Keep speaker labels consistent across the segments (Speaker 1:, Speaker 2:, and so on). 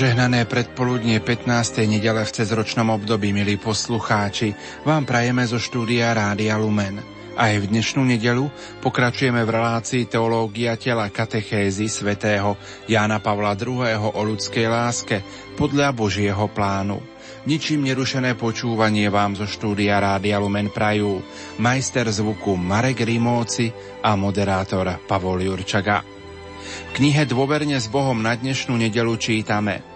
Speaker 1: Požehnané predpoludnie 15. nedele v cezročnom období, milí poslucháči, vám prajeme zo štúdia Rádia Lumen. Aj v dnešnú nedelu pokračujeme v relácii Teológia tela katechézy svätého Jána Pavla II. o ľudskej láske podľa Božieho plánu. Ničím nerušené počúvanie vám zo štúdia Rádia Lumen prajú majster zvuku Marek Rimóci a moderátor Pavol Jurčaga. V knihe Dôverne s Bohom na dnešnú nedelu čítame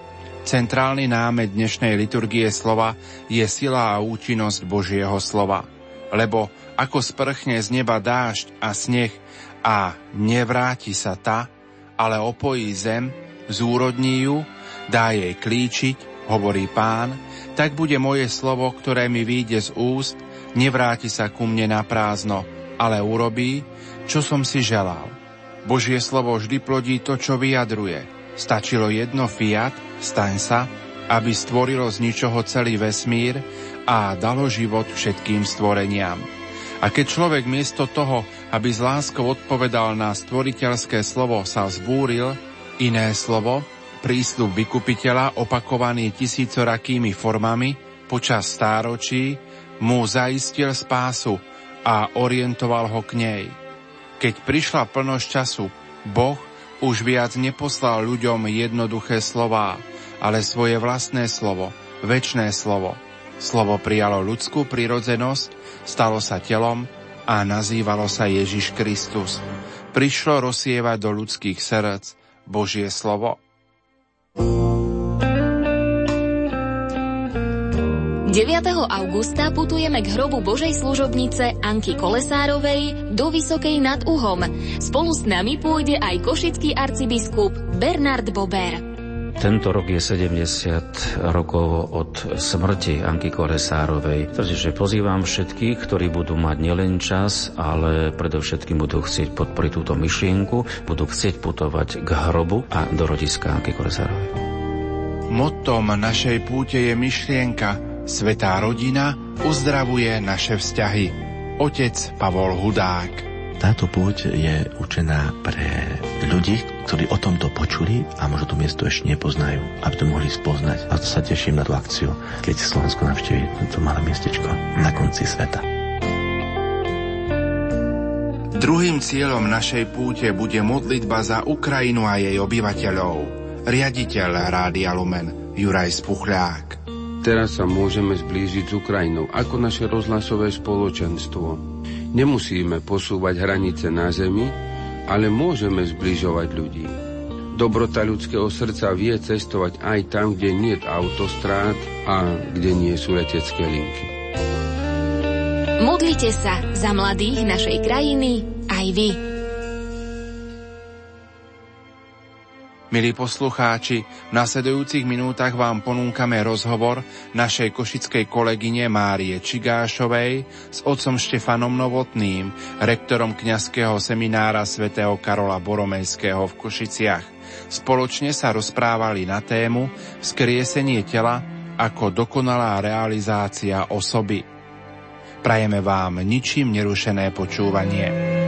Speaker 1: Centrálny námed dnešnej liturgie slova je sila a účinnosť Božieho slova. Lebo ako sprchne z neba dážď a sneh a nevráti sa ta, ale opojí zem, zúrodní ju, dá jej klíčiť, hovorí pán, tak bude moje slovo, ktoré mi vyjde z úst, nevráti sa ku mne na prázdno, ale urobí, čo som si želal. Božie slovo vždy plodí to, čo vyjadruje. Stačilo jedno fiat, staň sa, aby stvorilo z ničoho celý vesmír a dalo život všetkým stvoreniam. A keď človek miesto toho, aby s láskou odpovedal na stvoriteľské slovo, sa vzbúril, iné slovo, prísľub vykupiteľa opakovaný tisícorakými formami počas stáročí, mu zaistil spásu a orientoval ho k nej – keď prišla plnosť času, Boh už viac neposlal ľuďom jednoduché slová, ale svoje vlastné slovo, väčné slovo. Slovo prijalo ľudskú prirodzenosť, stalo sa telom a nazývalo sa Ježiš Kristus. Prišlo rozsievať do ľudských srdc Božie slovo.
Speaker 2: 9. augusta putujeme k hrobu Božej služobnice Anky Kolesárovej do Vysokej nad Uhom. Spolu s nami pôjde aj košický arcibiskup Bernard Bober.
Speaker 3: Tento rok je 70 rokov od smrti Anky Koresárovej. Takže pozývam všetkých, ktorí budú mať nielen čas, ale predovšetkým budú chcieť podporiť túto myšlienku, budú chcieť putovať k hrobu a do rodiska Anky Koresárovej.
Speaker 1: Motom našej púte je myšlienka Svetá rodina uzdravuje naše vzťahy. Otec Pavol Hudák.
Speaker 4: Táto púť je učená pre ľudí, ktorí o tomto počuli a možno to miesto ešte nepoznajú, aby to mohli spoznať. A to sa teším na tú akciu, keď Slovensko navštíví to malé miestečko na konci sveta.
Speaker 1: Druhým cieľom našej púte bude modlitba za Ukrajinu a jej obyvateľov. Riaditeľ Rádia Lumen Juraj Spuchľák.
Speaker 5: Teraz sa môžeme zblížiť s Ukrajinou ako naše rozhlasové spoločenstvo. Nemusíme posúvať hranice na zemi, ale môžeme zbližovať ľudí. Dobrota ľudského srdca vie cestovať aj tam, kde nie je autostrát a kde nie sú letecké linky.
Speaker 2: Modlite sa za mladých našej krajiny aj vy.
Speaker 1: Milí poslucháči, v nasledujúcich minútach vám ponúkame rozhovor našej košickej kolegyne Márie Čigášovej s otcom Štefanom Novotným, rektorom kňazského seminára svätého Karola Boromejského v Košiciach. Spoločne sa rozprávali na tému Skriesenie tela ako dokonalá realizácia osoby. Prajeme vám ničím nerušené počúvanie.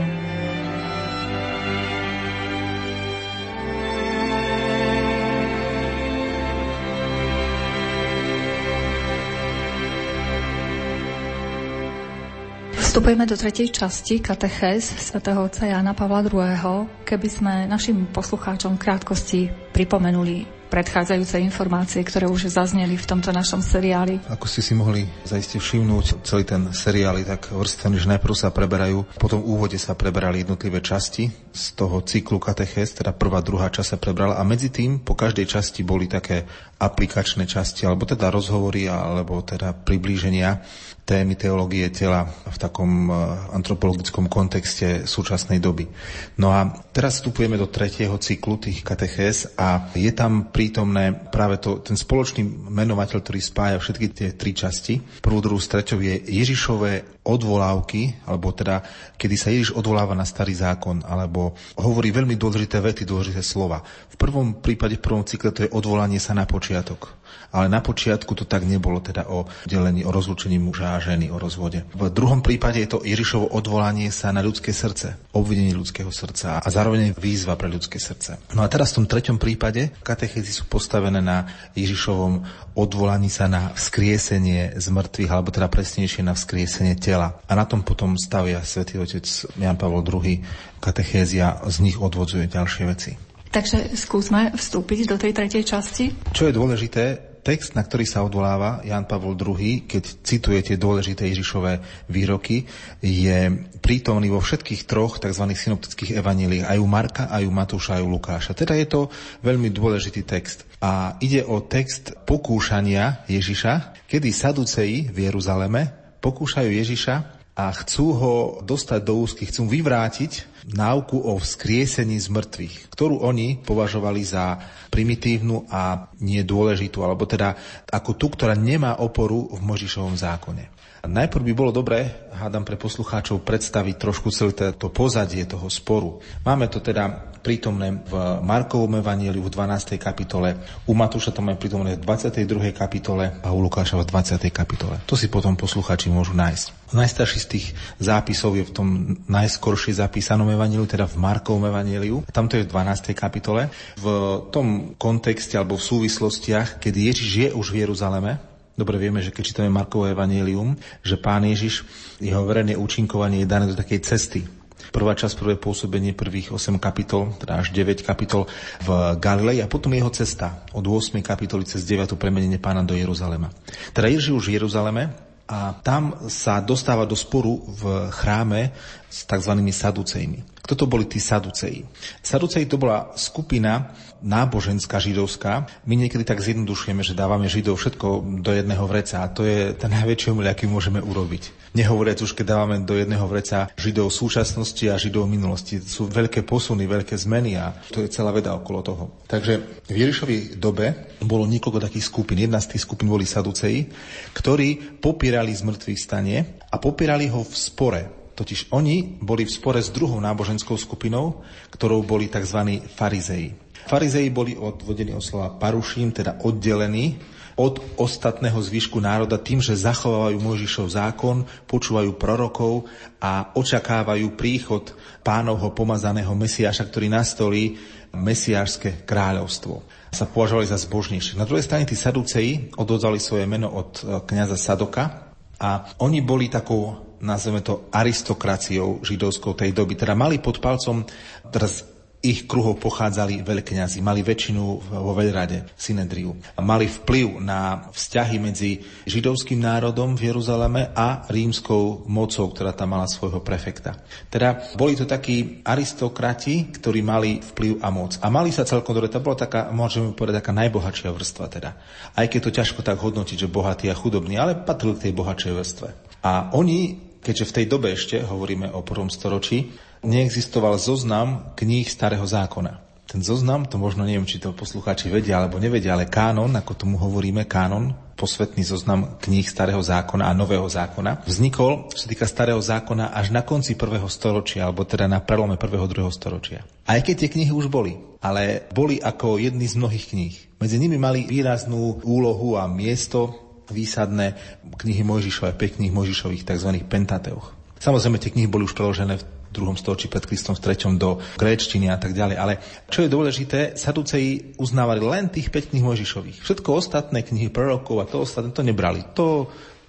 Speaker 6: Vstupujeme do tretej časti katechéz svätého otca Jana Pavla II. Keby sme našim poslucháčom krátkosti pripomenuli predchádzajúce informácie, ktoré už zazneli v tomto našom seriáli.
Speaker 7: Ako ste si mohli zaiste všimnúť, celý ten seriál je tak vrstvený, že najprv sa preberajú, potom v úvode sa preberali jednotlivé časti z toho cyklu katechez, teda prvá, druhá časť sa prebrala a medzi tým po každej časti boli také aplikačné časti, alebo teda rozhovory, alebo teda priblíženia témy teológie tela v takom e, antropologickom kontexte súčasnej doby. No a teraz vstupujeme do tretieho cyklu tých katechéz a je tam prítomné práve to, ten spoločný menovateľ, ktorý spája všetky tie tri časti. Prvú, druhú, streťou je Ježišové odvolávky, alebo teda, kedy sa Ježiš odvoláva na starý zákon, alebo hovorí veľmi dôležité vety, dôležité slova. V prvom prípade, v prvom cykle to je odvolanie sa na počiatok Ale na počiatku to tak nebolo teda o delení, o rozlučení muža a ženy, o rozvode. V druhom prípade je to Ježišovo odvolanie sa na ľudské srdce, obvinenie ľudského srdca a zároveň výzva pre ľudské srdce. No a teraz v tom treťom prípade katechézy sú postavené na Ježišovom odvolaní sa na vzkriesenie z mŕtvych, alebo teda presnejšie na vzkriesenie tela. A na tom potom stavia svätý otec Jan Pavel II katechézia, z nich odvodzuje ďalšie veci.
Speaker 6: Takže skúsme vstúpiť do tej tretej časti.
Speaker 7: Čo je dôležité, text, na ktorý sa odvoláva Jan Pavol II, keď cituje tie dôležité Ježišové výroky, je prítomný vo všetkých troch tzv. synoptických evaníliách, aj u Marka, aj u Matúša, aj u Lukáša. Teda je to veľmi dôležitý text. A ide o text pokúšania Ježiša, kedy Saduceji v Jeruzaleme pokúšajú Ježiša a chcú ho dostať do úzky, chcú vyvrátiť náuku o vzkriesení z mŕtvych, ktorú oni považovali za primitívnu a nedôležitú, alebo teda ako tú, ktorá nemá oporu v Možišovom zákone. Najprv by bolo dobré, hádam pre poslucháčov, predstaviť trošku celé to pozadie toho sporu. Máme to teda prítomné v Markovom evaníliu v 12. kapitole, u Matúša to máme prítomné v 22. kapitole a u Lukáša v 20. kapitole. To si potom poslucháči môžu nájsť. Najstarší z tých zápisov je v tom najskoršie zapísanom evaníliu, teda v Markovom evaníliu. Tam to je v 12. kapitole. V tom kontexte alebo v súvislostiach, kedy Ježiš je už v Jeruzaleme, Dobre vieme, že keď čítame Markovo evanílium, že pán Ježiš, jeho verejné účinkovanie je dané do takej cesty. Prvá časť, prvé pôsobenie, prvých 8 kapitol, teda až 9 kapitol v Galilei a potom jeho cesta od 8 kapitoly cez 9 premenenie pána do Jeruzalema. Teda Ježiš už v Jeruzaleme a tam sa dostáva do sporu v chráme s tzv. saducejmi. Kto to boli tí saduceji? Saduceji to bola skupina náboženská židovská. My niekedy tak zjednodušujeme, že dávame židov všetko do jedného vreca a to je ten najväčší omyl, aký môžeme urobiť. Nehovoriac už, keď dávame do jedného vreca židov súčasnosti a židov minulosti. Sú veľké posuny, veľké zmeny a to je celá veda okolo toho. Takže v Ježišovej dobe bolo niekoľko takých skupín. Jedna z tých skupín boli saduceji, ktorí popírali zmrtvých stanie a popírali ho v spore Totiž oni boli v spore s druhou náboženskou skupinou, ktorou boli tzv. farizei. Farizei boli odvodení od slova paruším, teda oddelení od ostatného zvyšku národa tým, že zachovávajú Mojžišov zákon, počúvajú prorokov a očakávajú príchod pánovho pomazaného Mesiáša, ktorý nastolí mesiášske kráľovstvo. Sa považovali za zbožnejšie. Na druhej strane tí saduceji odozdali svoje meno od e, kniaza Sadoka a oni boli takou nazveme to aristokraciou židovskou tej doby. Teda mali pod palcom, teraz ich kruhov pochádzali veľkňazi, mali väčšinu vo veľrade, Synedriu. Mali vplyv na vzťahy medzi židovským národom v Jeruzaleme a rímskou mocou, ktorá tam mala svojho prefekta. Teda boli to takí aristokrati, ktorí mali vplyv a moc. A mali sa celkom dobre, to bola taká, môžeme povedať, taká najbohatšia vrstva teda. Aj keď to ťažko tak hodnotiť, že bohatý a chudobný, ale patrili k tej bohatšej vrstve. A oni keďže v tej dobe ešte, hovoríme o prvom storočí, neexistoval zoznam kníh starého zákona. Ten zoznam, to možno neviem, či to poslucháči vedia alebo nevedia, ale kánon, ako tomu hovoríme, kánon, posvetný zoznam kníh starého zákona a nového zákona, vznikol, čo sa týka starého zákona, až na konci prvého storočia, alebo teda na prelome prvého, druhého storočia. Aj keď tie knihy už boli, ale boli ako jedny z mnohých kníh. Medzi nimi mali výraznú úlohu a miesto výsadné knihy Mojžišové, 5 knih Mojžišových, tzv. Pentateuch. Samozrejme, tie knihy boli už preložené v druhom storočí pred Kristom, v treťom do gréčtiny a tak ďalej. Ale čo je dôležité, Saduceji uznávali len tých 5 knih Mojžišových. Všetko ostatné knihy prorokov a to ostatné to nebrali. To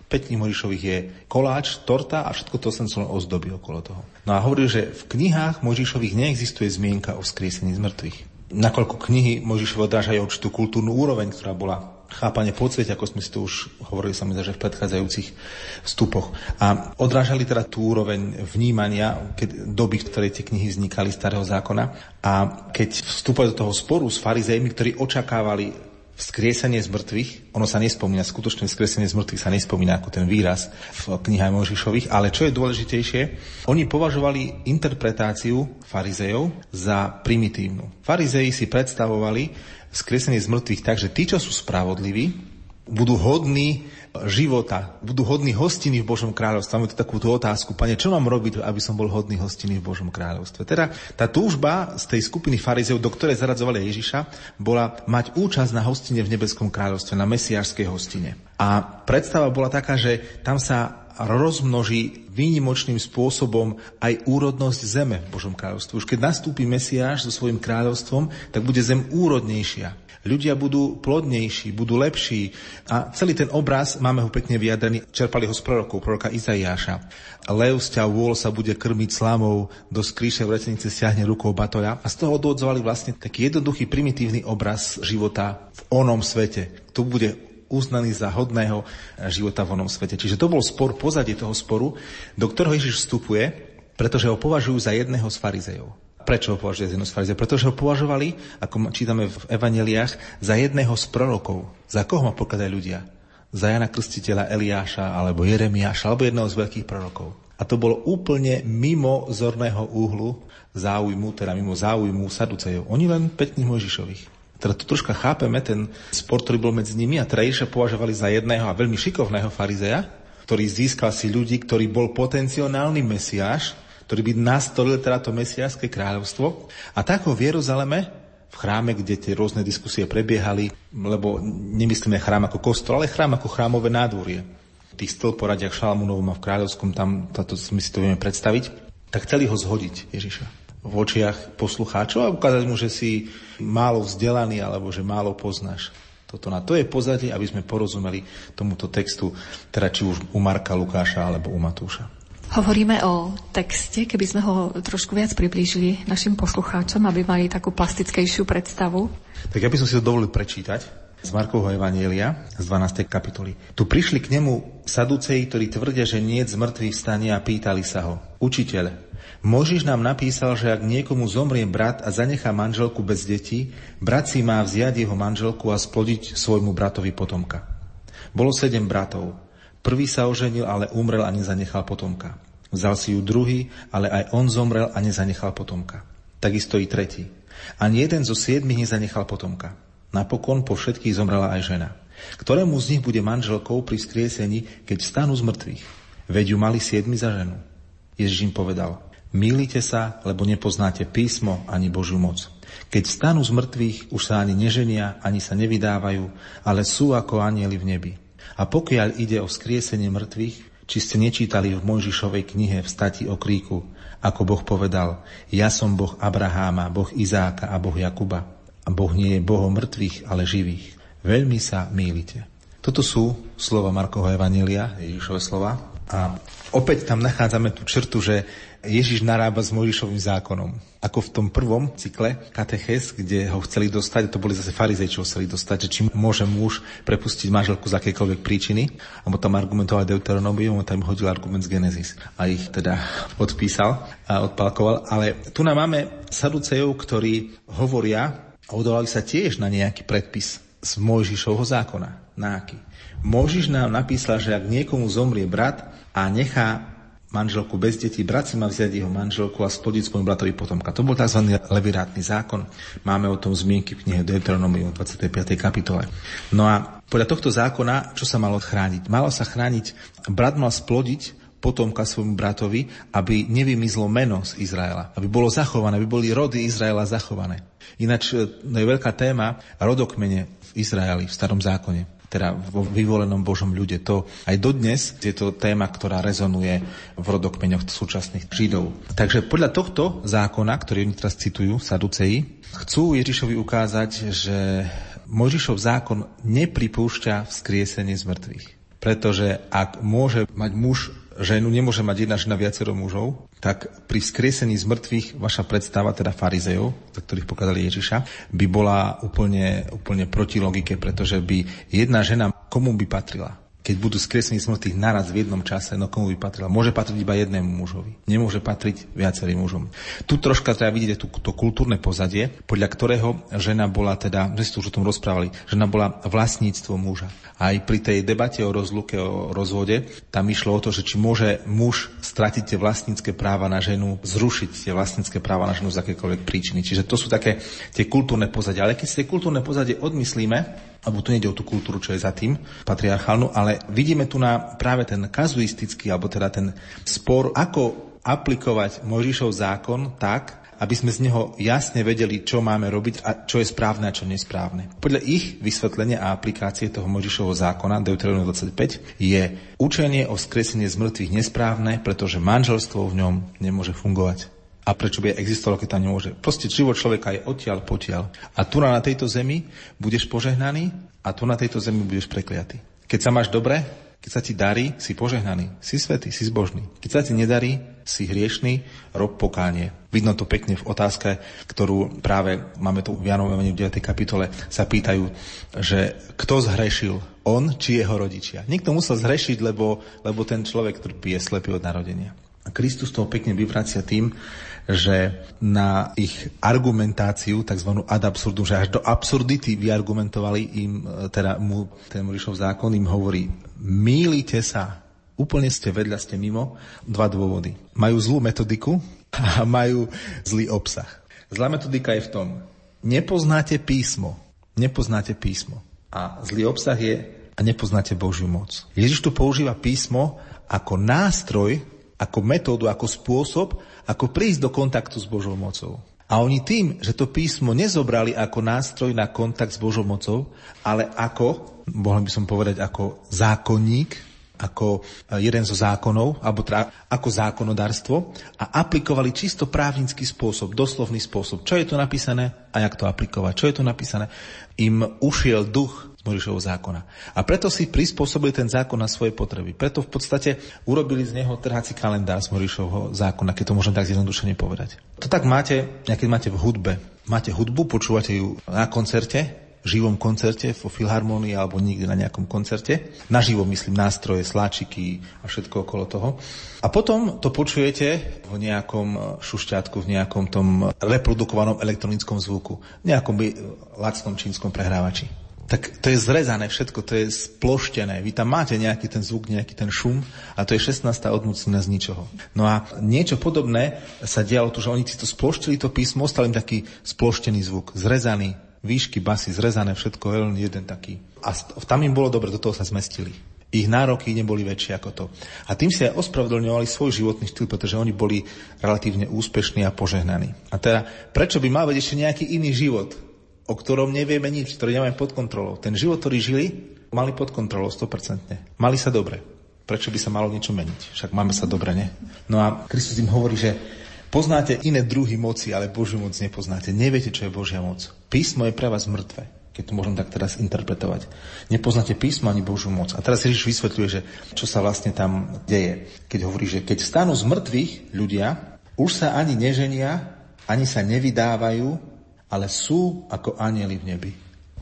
Speaker 7: 5 knih Mojžišových je koláč, torta a všetko to sa len ozdoby okolo toho. No a hovorí, že v knihách Mojžišových neexistuje zmienka o skriesení z mŕtvych. Nakoľko knihy Mojžišove odrážajú určitú kultúrnu úroveň, ktorá bola chápanie podsvieť, ako sme si to už hovorili sa mi že v predchádzajúcich vstupoch. A odrážali teda tú úroveň vnímania keď, doby, v ktorej tie knihy vznikali starého zákona. A keď vstúpali do toho sporu s farizejmi, ktorí očakávali vzkriesenie z mŕtvych, ono sa nespomína, skutočné vzkriesenie z mŕtvych sa nespomína ako ten výraz v knihách Mojžišových, ale čo je dôležitejšie, oni považovali interpretáciu farizejov za primitívnu. Farizeji si predstavovali, vzkriesenie z mŕtvych tak, že tí, čo sú spravodliví, budú hodní života, budú hodní hostiny v Božom kráľovstve. Máme tu takú tú otázku, pane, čo mám robiť, aby som bol hodný hostiny v Božom kráľovstve? Teda tá túžba z tej skupiny farizeov, do ktorej zaradzovali Ježiša, bola mať účasť na hostine v nebeskom kráľovstve, na mesiářskej hostine. A predstava bola taká, že tam sa rozmnoží výnimočným spôsobom aj úrodnosť zeme v Božom kráľovstve. Už keď nastúpi Mesiáš so svojím kráľovstvom, tak bude zem úrodnejšia. Ľudia budú plodnejší, budú lepší. A celý ten obraz, máme ho pekne vyjadrený, čerpali ho z prorokov, proroka Izaiáša. Lev z vôľ sa bude krmiť slamou, do skríše v recenice stiahne rukou batoja. A z toho odvodzovali vlastne taký jednoduchý, primitívny obraz života v onom svete. Tu bude uznaný za hodného života v onom svete. Čiže to bol spor, pozadie toho sporu, do ktorého Ježiš vstupuje, pretože ho považujú za jedného z farizejov. Prečo ho považuje za jedného z farizejov? Pretože ho považovali, ako čítame v evaneliách, za jedného z prorokov. Za koho ma pokladajú ľudia? Za Jana Krstiteľa, Eliáša, alebo Jeremiáša, alebo jedného z veľkých prorokov. A to bolo úplne mimo zorného úhlu záujmu, teda mimo záujmu Saducejov. Oni len pekných Mojžišových. Teda tu troška chápeme ten spor, ktorý bol medzi nimi a teda považovali za jedného a veľmi šikovného farizeja, ktorý získal si ľudí, ktorý bol potenciálny mesiáš, ktorý by nastolil teda to mesiášske kráľovstvo. A tak ho v Jeruzaleme, v chráme, kde tie rôzne diskusie prebiehali, lebo nemyslíme chrám ako kostol, ale chrám ako chrámové nádvorie. Tých stĺp poradiach Šalamúnovom a v kráľovskom, tam toto my si to vieme predstaviť, tak chceli ho zhodiť Ježiša v očiach poslucháčov a ukázať mu, že si málo vzdelaný alebo že málo poznáš. Toto na to je pozadie, aby sme porozumeli tomuto textu, teda či už u Marka, Lukáša alebo u Matúša.
Speaker 6: Hovoríme o texte, keby sme ho trošku viac priblížili našim poslucháčom, aby mali takú plastickejšiu predstavu.
Speaker 7: Tak ja by som si to dovolil prečítať z Markovho Evanielia z 12. kapitoly. Tu prišli k nemu saduceji, ktorí tvrdia, že nie z mŕtvych stane a pýtali sa ho. Učiteľ, Možiš nám napísal, že ak niekomu zomrie brat a zanechá manželku bez detí, brat si má vziať jeho manželku a splodiť svojmu bratovi potomka. Bolo sedem bratov. Prvý sa oženil, ale umrel a nezanechal potomka. Vzal si ju druhý, ale aj on zomrel a nezanechal potomka. Takisto i tretí. Ani jeden zo siedmých nezanechal potomka. Napokon po všetkých zomrela aj žena. Ktorému z nich bude manželkou pri skriesení, keď stanú z mŕtvych? Veď ju mali siedmi za ženu. Ježiš im povedal, Mýlite sa, lebo nepoznáte písmo ani Božiu moc. Keď stanú z mŕtvych, už sa ani neženia, ani sa nevydávajú, ale sú ako anieli v nebi. A pokiaľ ide o skriesenie mŕtvych, či ste nečítali v Mojžišovej knihe v stati o kríku, ako Boh povedal, ja som Boh Abraháma, Boh Izáka a Boh Jakuba. A Boh nie je Bohom mŕtvych, ale živých. Veľmi sa mýlite. Toto sú slova Markovho Evanília, Ježišové slova. A opäť tam nachádzame tú črtu, že Ježiš narába s Mojžišovým zákonom. Ako v tom prvom cykle kateches, kde ho chceli dostať, to boli zase farizej, čo ho chceli dostať, že či môže muž prepustiť manželku z akékoľvek príčiny, a tam argumentoval Deuteronomium, on tam hodil argument z Genesis a ich teda odpísal a odpalkoval. Ale tu nám máme saducejov, ktorí hovoria a odvolali sa tiež na nejaký predpis z Mojžišovho zákona. Na aký? Mojžiš nám napísal, že ak niekomu zomrie brat a nechá manželku bez detí, brat si má vziať jeho manželku a splodiť svojmu bratovi potomka. To bol tzv. levirátny zákon. Máme o tom zmienky v knihe Deuteronomium 25. kapitole. No a podľa tohto zákona, čo sa malo chrániť? Malo sa chrániť, brat mal splodiť potomka svojmu bratovi, aby nevymizlo meno z Izraela, aby bolo zachované, aby boli rody Izraela zachované. Ináč to je veľká téma rodokmene v Izraeli, v starom zákone teda vo vyvolenom Božom ľude. To aj dodnes je to téma, ktorá rezonuje v rodokmeňoch súčasných Židov. Takže podľa tohto zákona, ktorý oni teraz citujú, Saduceji, chcú Ježišovi ukázať, že Mojžišov zákon nepripúšťa vzkriesenie z mŕtvych. Pretože ak môže mať muž ženu, nemôže mať jedna žena viacero mužov, tak pri skriesení z mŕtvych vaša predstava, teda farizejov, za ktorých pokladali Ježiša, by bola úplne, úplne proti logike, pretože by jedna žena komu by patrila? Keď budú skresení smrtých naraz v jednom čase, no komu by patrila? Môže patriť iba jednému mužovi. Nemôže patriť viacerým mužom. Tu troška treba vidieť tú, to kultúrne pozadie, podľa ktorého žena bola teda, že ste už o tom rozprávali, žena bola vlastníctvo muža. Aj pri tej debate o rozluke, o rozvode, tam išlo o to, že či môže muž stratiť tie vlastnícke práva na ženu, zrušiť tie vlastnícke práva na ženu z akékoľvek príčiny. Čiže to sú také tie kultúrne pozadie. Ale keď si tie kultúrne pozadie odmyslíme, alebo tu nejde o tú kultúru, čo je za tým, patriarchálnu, ale vidíme tu na práve ten kazuistický, alebo teda ten spor, ako aplikovať Mojžišov zákon tak, aby sme z neho jasne vedeli, čo máme robiť a čo je správne a čo nesprávne. Podľa ich vysvetlenia a aplikácie toho Možišovho zákona, Deuteronomium 25, je učenie o skresenie z mŕtvych nesprávne, pretože manželstvo v ňom nemôže fungovať. A prečo by existovalo, keď tam nemôže? Proste život človeka je odtiaľ potiaľ. A tu na tejto zemi budeš požehnaný a tu na tejto zemi budeš prekliatý. Keď sa máš dobre, keď sa ti darí, si požehnaný, si svetý, si zbožný. Keď sa ti nedarí, si hriešný, rob pokánie. Vidno to pekne v otázke, ktorú práve máme tu v Janovom v 9. kapitole, sa pýtajú, že kto zhrešil, on či jeho rodičia. Niekto musel zhrešiť, lebo, lebo ten človek trpí, je slepý od narodenia. Kristus toho pekne vyvracia tým, že na ich argumentáciu, tzv. ad absurdum, že až do absurdity vyargumentovali im, e, teda mu, ten Morišov zákon im hovorí, mýlite sa, úplne ste vedľa, ste mimo, dva dôvody. Majú zlú metodiku a majú zlý obsah. Zlá metodika je v tom, nepoznáte písmo, nepoznáte písmo. A zlý obsah je, a nepoznáte Božiu moc. Ježiš tu používa písmo ako nástroj, ako metódu, ako spôsob, ako prísť do kontaktu s Božou mocou. A oni tým, že to písmo nezobrali ako nástroj na kontakt s Božou mocou, ale ako, mohol by som povedať, ako zákonník, ako e, jeden zo zákonov, alebo teda ako zákonodárstvo a aplikovali čisto právnický spôsob, doslovný spôsob. Čo je tu napísané a jak to aplikovať? Čo je tu napísané? Im ušiel duch Mojžišovho zákona. A preto si prispôsobili ten zákon na svoje potreby. Preto v podstate urobili z neho trhací kalendár z Mojžišovho zákona, keď to môžem tak zjednodušene povedať. To tak máte, keď máte v hudbe. Máte hudbu, počúvate ju na koncerte, živom koncerte, vo filharmonii alebo nikdy na nejakom koncerte. Naživo myslím nástroje, sláčiky a všetko okolo toho. A potom to počujete v nejakom šušťátku, v nejakom tom reprodukovanom elektronickom zvuku, v nejakom lacnom čínskom prehrávači tak to je zrezané všetko, to je sploštené. Vy tam máte nejaký ten zvuk, nejaký ten šum a to je 16. odmocnina z ničoho. No a niečo podobné sa dialo tu, že oni si to sploštili to písmo, ostal im taký sploštený zvuk, zrezaný, výšky, basy, zrezané, všetko, len jeden taký. A tam im bolo dobre, do toho sa zmestili. Ich nároky neboli väčšie ako to. A tým si aj ospravedlňovali svoj životný štýl, pretože oni boli relatívne úspešní a požehnaní. A teda, prečo by mal byť ešte nejaký iný život? O ktorom nevieme nič, ktorý nemáme pod kontrolou. Ten život, ktorý žili, mali pod kontrolou 100%. Mali sa dobre. Prečo by sa malo niečo meniť? Však máme sa dobre, ne? No a Kristus im hovorí, že poznáte iné druhy moci, ale Božiu moc nepoznáte. Neviete, čo je Božia moc. Písmo je pre vás mŕtve keď to môžem tak teraz interpretovať. Nepoznáte písmo ani Božiu moc. A teraz Ježiš vysvetľuje, že čo sa vlastne tam deje. Keď hovorí, že keď stanú z mŕtvych ľudia, už sa ani neženia, ani sa nevydávajú, ale sú ako anieli v nebi.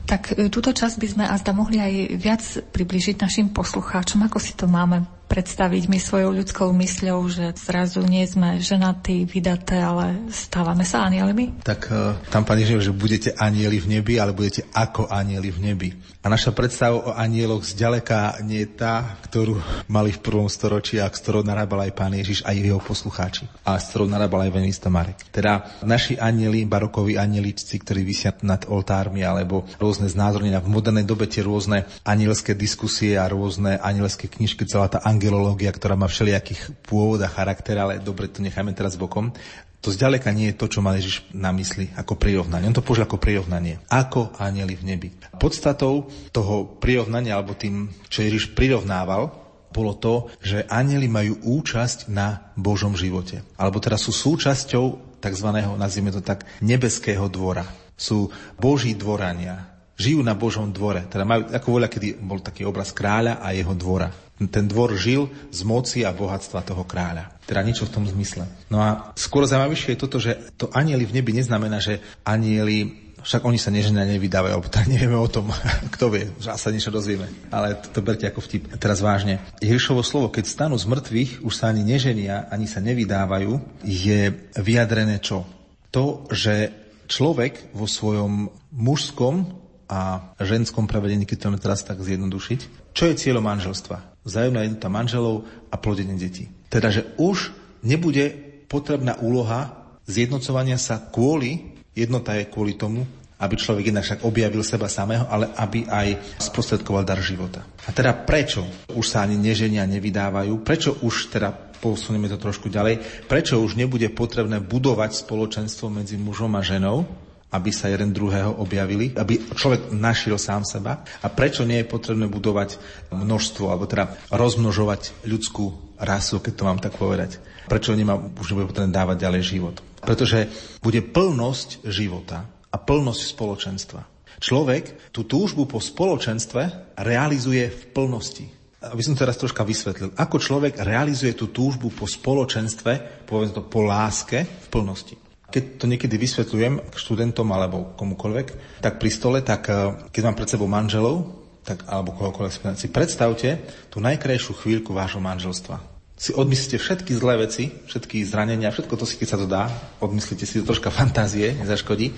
Speaker 6: Tak e, túto časť by sme azda mohli aj viac približiť našim poslucháčom, ako si to máme predstaviť my svojou ľudskou mysľou, že zrazu nie sme ženatí, vydaté, ale stávame sa anielmi?
Speaker 7: Tak uh, tam pani že budete anieli v nebi, ale budete ako anieli v nebi. A naša predstava o anieloch zďaleka nie je tá, ktorú mali v prvom storočí a s ktorou narábal aj pán Ježiš a jeho poslucháči. A s ktorou narábal aj Venista Marek. Teda naši anieli, barokoví anieličci, ktorí vysia nad oltármi, alebo rôzne znázornenia. V modernej dobe tie rôzne anielské diskusie a rôzne anielské knižky, celá tá angelológia, ktorá má všelijakých pôvod a charakter, ale dobre, to necháme teraz bokom. To zďaleka nie je to, čo mal Ježiš na mysli ako prirovnanie. On to použil ako prirovnanie. Ako anieli v nebi. Podstatou toho prirovnania, alebo tým, čo Ježiš prirovnával, bolo to, že anieli majú účasť na Božom živote. Alebo teda sú súčasťou tzv. nazvime to tak, nebeského dvora. Sú Boží dvorania. Žijú na Božom dvore. Teda majú, ako voľa, kedy bol taký obraz kráľa a jeho dvora ten dvor žil z moci a bohatstva toho kráľa. Teda niečo v tom zmysle. No a skôr zaujímavejšie je toto, že to anieli v nebi neznamená, že anieli však oni sa neženia nevydávajú, tak nevieme o tom, kto vie, že sa niečo dozvieme. Ale to, to berte ako vtip. Teraz vážne. Ježišovo slovo, keď stanú z mŕtvych, už sa ani neženia, ani sa nevydávajú, je vyjadrené čo? To, že človek vo svojom mužskom a ženskom prevedení, keď to teraz tak zjednodušiť, čo je cieľom manželstva? Vzájomná jednota manželov a plodenie detí. Teda, že už nebude potrebná úloha zjednocovania sa kvôli, jednota je kvôli tomu, aby človek jednak však objavil seba samého, ale aby aj sprostredkoval dar života. A teda prečo už sa ani neženia nevydávajú? Prečo už teda posunieme to trošku ďalej, prečo už nebude potrebné budovať spoločenstvo medzi mužom a ženou, aby sa jeden druhého objavili, aby človek našiel sám seba a prečo nie je potrebné budovať množstvo, alebo teda rozmnožovať ľudskú rasu, keď to mám tak povedať. Prečo nemá, už nebude potrebné dávať ďalej život. Pretože bude plnosť života a plnosť spoločenstva. Človek tú túžbu po spoločenstve realizuje v plnosti. Aby som teraz troška vysvetlil, ako človek realizuje tú túžbu po spoločenstve, povedzme to po láske v plnosti. Keď to niekedy vysvetľujem študentom alebo komukoľvek, tak pri stole, tak eh, keď mám pred sebou manželov, tak, alebo kohokoľvek, si predstavte tú najkrajšiu chvíľku vášho manželstva si odmyslíte všetky zlé veci, všetky zranenia, všetko to si, keď sa to dá, odmyslíte si to troška fantázie, nezaškodí.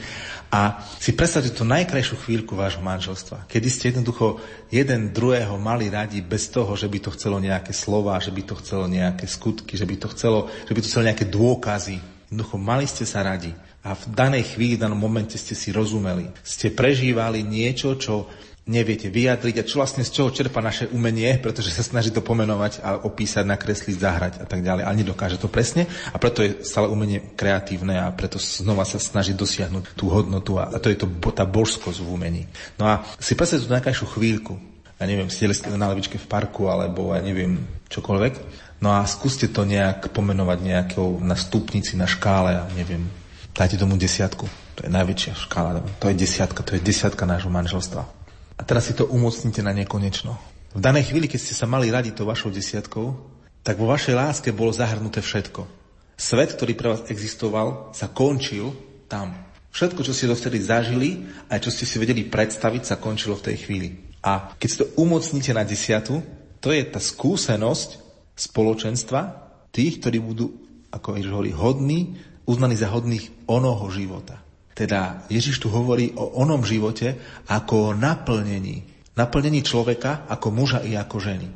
Speaker 7: A si predstavte tú najkrajšiu chvíľku vášho manželstva, kedy ste jednoducho jeden druhého mali radi bez toho, že by to chcelo nejaké slova, že by to chcelo nejaké skutky, že by to chcelo, že by to chcelo nejaké dôkazy. Jednoducho mali ste sa radi. A v danej chvíli, v danom momente ste si rozumeli. Ste prežívali niečo, čo neviete vyjadriť a čo vlastne z čoho čerpa naše umenie, pretože sa snaží to pomenovať a opísať, nakresliť, zahrať a tak ďalej, ale nedokáže to presne a preto je stále umenie kreatívne a preto znova sa snaží dosiahnuť tú hodnotu a to je to, tá božskosť v umení. No a si predstavte tú najkrajšiu chvíľku, ja neviem, ste na lavičke v parku alebo ja neviem, čokoľvek, no a skúste to nejak pomenovať nejakou na stupnici, na škále, ja neviem, dajte tomu desiatku. To je najväčšia škála, to je desiatka, to je desiatka nášho manželstva. A teraz si to umocnite na nekonečno. V danej chvíli, keď ste sa mali radiť tou vašou desiatkou, tak vo vašej láske bolo zahrnuté všetko. Svet, ktorý pre vás existoval, sa končil tam. Všetko, čo ste dovtedy zažili, aj čo ste si vedeli predstaviť, sa končilo v tej chvíli. A keď si to umocníte na desiatu, to je tá skúsenosť spoločenstva tých, ktorí budú, ako Ježiš hovorí, hodní, uznaní za hodných onoho života. Teda Ježiš tu hovorí o onom živote ako o naplnení. Naplnení človeka ako muža i ako ženy.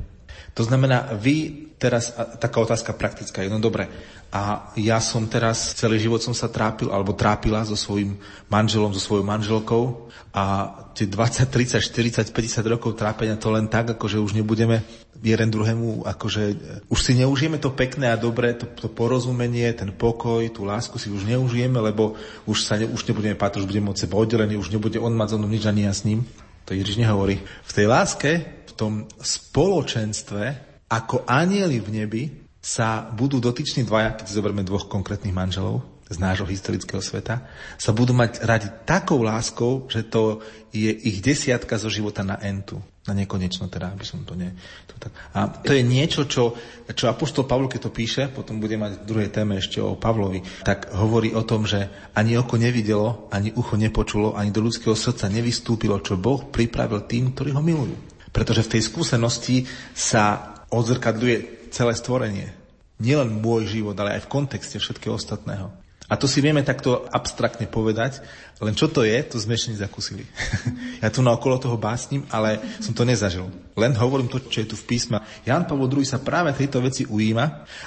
Speaker 7: To znamená, vy teraz, taká otázka praktická, no dobre, a ja som teraz, celý život som sa trápil, alebo trápila so svojím manželom, so svojou manželkou a tie 20, 30, 40, 50 rokov trápenia to len tak, akože už nebudeme jeden druhému, akože už si neužijeme to pekné a dobré, to, to porozumenie, ten pokoj, tú lásku si už neužijeme, lebo už sa ne, už nebudeme pátrať, už budeme od seba oddelený, už nebude on mať so mnou nič ani ja s ním. To Ježiš nehovorí. V tej láske, v tom spoločenstve, ako anieli v nebi, sa budú dotyční dvaja, keď zoberme dvoch konkrétnych manželov, z nášho historického sveta, sa budú mať radi takou láskou, že to je ich desiatka zo života na entu. Na nekonečno teda, aby som to nie... To tak. A to je niečo, čo, čo Apoštol Pavlo, keď to píše, potom bude mať v druhej téme ešte o Pavlovi, tak hovorí o tom, že ani oko nevidelo, ani ucho nepočulo, ani do ľudského srdca nevystúpilo, čo Boh pripravil tým, ktorí ho milujú. Pretože v tej skúsenosti sa odzrkadľuje celé stvorenie. Nielen môj život, ale aj v kontexte všetkého ostatného. A to si vieme takto abstraktne povedať, len čo to je, to sme ešte nezakúsili. ja tu na okolo toho básnim, ale som to nezažil. Len hovorím to, čo je tu v písme. Jan Pavel II sa práve tejto veci ujíma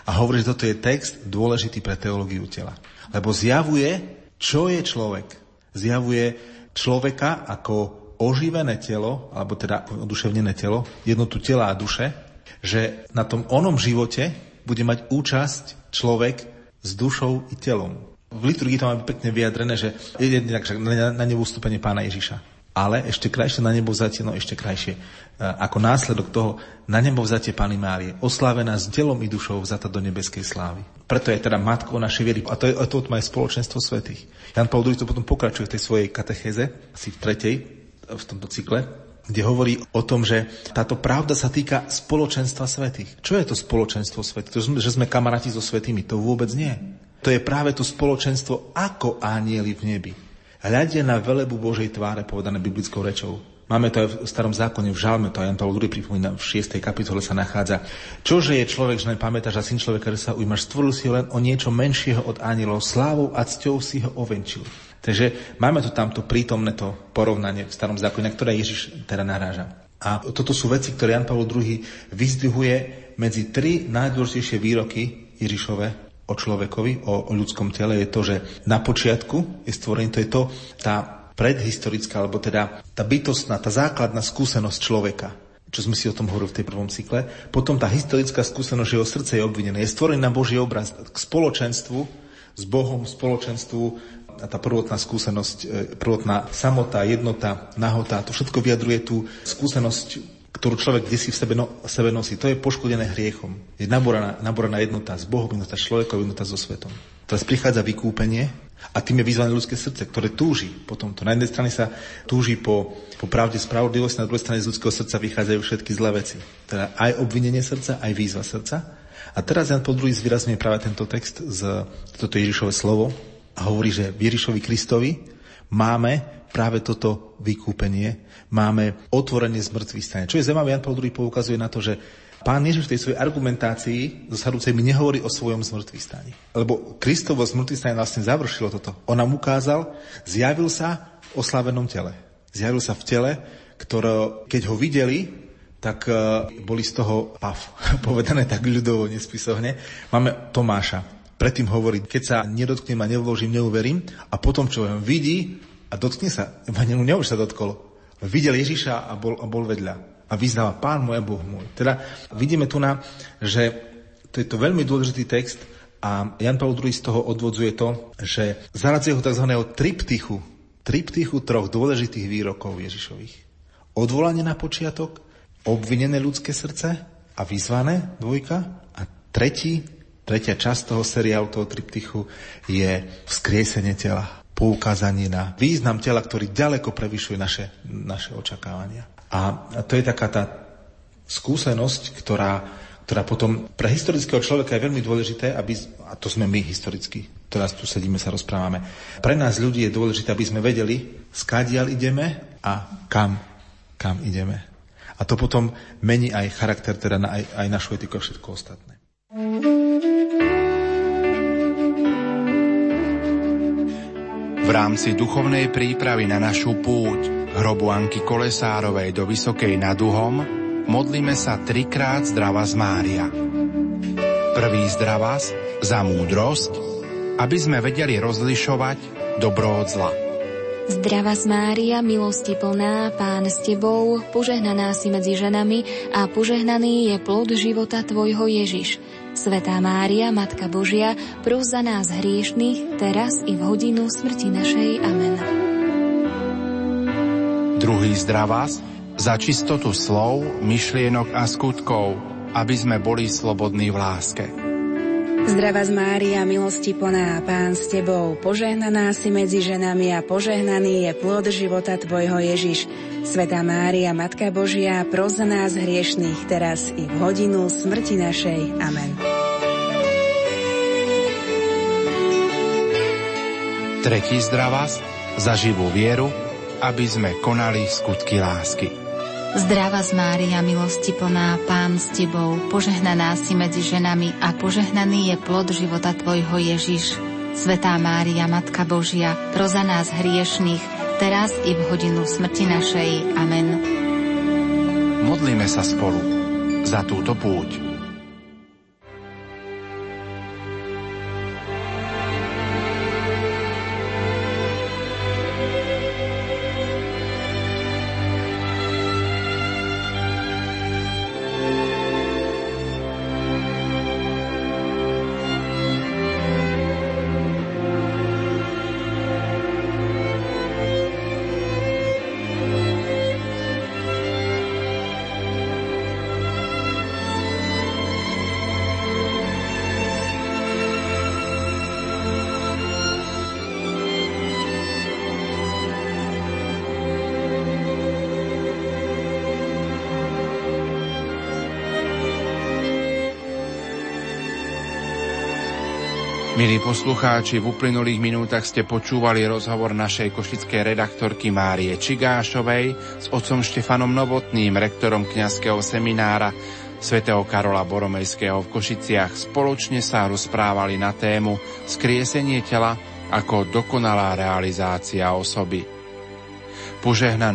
Speaker 7: a hovorí, že toto je text dôležitý pre teológiu tela. Lebo zjavuje, čo je človek. Zjavuje človeka ako oživené telo, alebo teda oduševnené telo, jednotu tela a duše, že na tom onom živote bude mať účasť človek s dušou i telom. V liturgii to má byť pekne vyjadrené, že je na nebo vstúpenie pána Ježiša. Ale ešte krajšie na nebo vzatie, no ešte krajšie. E, ako následok toho na nebo vzatie Pany Márie, oslávená s telom i dušou vzata do nebeskej slávy. Preto je teda matkou našej viery. A to je to má aj spoločenstvo svetých. Jan Paul II to potom pokračuje v tej svojej katechéze, asi v tretej, v tomto cykle, kde hovorí o tom, že táto pravda sa týka spoločenstva svetých. Čo je to spoločenstvo svetých? To, že sme kamaráti so svetými, to vôbec nie. To je práve to spoločenstvo ako anieli v nebi. Hľadia na velebu Božej tváre, povedané biblickou rečou. Máme to aj v starom zákone, v žalme, to aj Jan Paul II pripomína, v 6. kapitole sa nachádza. Čože je človek, že nepamätáš a syn človeka, že sa ujímaš, stvoril si ho len o niečo menšieho od anielov, slávou a cťou si ho ovenčil. Takže máme tu tamto prítomné to porovnanie v starom zákone, na ktoré Ježiš teda naráža. A toto sú veci, ktoré Jan Pavel II vyzdvihuje medzi tri najdôležitejšie výroky Ježišove o človekovi, o, o ľudskom tele. Je to, že na počiatku je stvorený, to je to, tá predhistorická, alebo teda tá bytostná, tá základná skúsenosť človeka čo sme si o tom hovorili v tej prvom cykle. Potom tá historická skúsenosť, že jeho srdce je obvinené. Je stvorený na Boží obraz k spoločenstvu, s Bohom, spoločenstvu tá prvotná skúsenosť, e, prvotná samota, jednota, nahota, to všetko vyjadruje tú skúsenosť ktorú človek kde si v sebe, no, sebe nosí. To je poškodené hriechom. Je naboraná, naboraná jednota s Bohom, jednota s človekom, jednota so svetom. Teraz prichádza vykúpenie a tým je vyzvané ľudské srdce, ktoré túži po tomto. Na jednej strane sa túži po, po pravde, spravodlivosti, na druhej strane z ľudského srdca vychádzajú všetky zlé veci. Teda aj obvinenie srdca, aj výzva srdca. A teraz Jan II zvýrazňuje práve tento text z toto Ježišové slovo a hovorí, že v Kristovi máme práve toto vykúpenie, máme otvorenie z mŕtvych stane. Čo je zaujímavé, Jan Paul II poukazuje na to, že Pán Ježiš v tej svojej argumentácii so sadúcejmi nehovorí o svojom zmrtvých staní. Lebo Kristovo zmrtvých stane vlastne završilo toto. On nám ukázal, zjavil sa v oslavenom tele. Zjavil sa v tele, ktoré, keď ho videli, tak uh, boli z toho pav, povedané tak ľudovo, nespisovne. Máme Tomáša. Predtým hovorí, keď sa nedotknem a nevložím, neuverím. A potom, čo ho vidí a dotkne sa, Evangelium už sa dotkol. Videl Ježiša a bol, a bol vedľa a vyznáva Pán môj a Boh môj. Teda vidíme tu na, že to je to veľmi dôležitý text a Jan Paul II z toho odvodzuje to, že zaradzuje ho tzv. triptychu, triptychu troch dôležitých výrokov Ježišových. Odvolanie na počiatok, obvinené ľudské srdce a vyzvané dvojka a tretí, tretia časť toho seriálu, toho triptychu je vzkriesenie tela poukázanie na význam tela, ktorý ďaleko prevyšuje naše, naše očakávania. A to je taká tá skúsenosť, ktorá, ktorá potom pre historického človeka je veľmi dôležité, aby, a to sme my historicky, teraz tu sedíme, sa rozprávame. Pre nás ľudí je dôležité, aby sme vedeli, skádial ideme a kam, kam ideme. A to potom mení aj charakter, teda aj, aj našu etiku a všetko ostatné.
Speaker 1: V rámci duchovnej prípravy na našu púť hrobu Anky Kolesárovej do Vysokej nad Uhom modlíme sa trikrát zdravá z Mária. Prvý zdravás za múdrosť, aby sme vedeli rozlišovať dobro od zla.
Speaker 2: Zdrava z Mária, milosti plná, Pán s Tebou, požehnaná si medzi ženami a požehnaný je plod života Tvojho Ježiš. Svetá Mária, Matka Božia, pros za nás hriešných, teraz i v hodinu smrti našej. Amen.
Speaker 1: Druhý zdravás za čistotu slov, myšlienok a skutkov, aby sme boli slobodní v láske.
Speaker 8: Zdrava z Mária, milosti plná, Pán s Tebou, požehnaná si medzi ženami a požehnaný je plod života Tvojho Ježiš. Svetá Mária, Matka Božia, pros nás hriešných, teraz i v hodinu smrti našej. Amen.
Speaker 1: Tretí zdravás za živú vieru, aby sme konali skutky lásky.
Speaker 9: Zdrava z Mária, milosti plná, Pán s Tebou, požehnaná si medzi ženami a požehnaný je plod života Tvojho Ježiš. Svetá Mária, Matka Božia, pro za nás hriešných, teraz i v hodinu smrti našej. Amen.
Speaker 1: Modlíme sa spolu za túto púť. Milí poslucháči, v uplynulých minútach ste počúvali rozhovor našej košickej redaktorky Márie Čigášovej s otcom Štefanom Novotným, rektorom kňazského seminára svätého Karola Boromejského v Košiciach. Spoločne sa rozprávali na tému Skriesenie tela ako dokonalá realizácia osoby. Požehnanú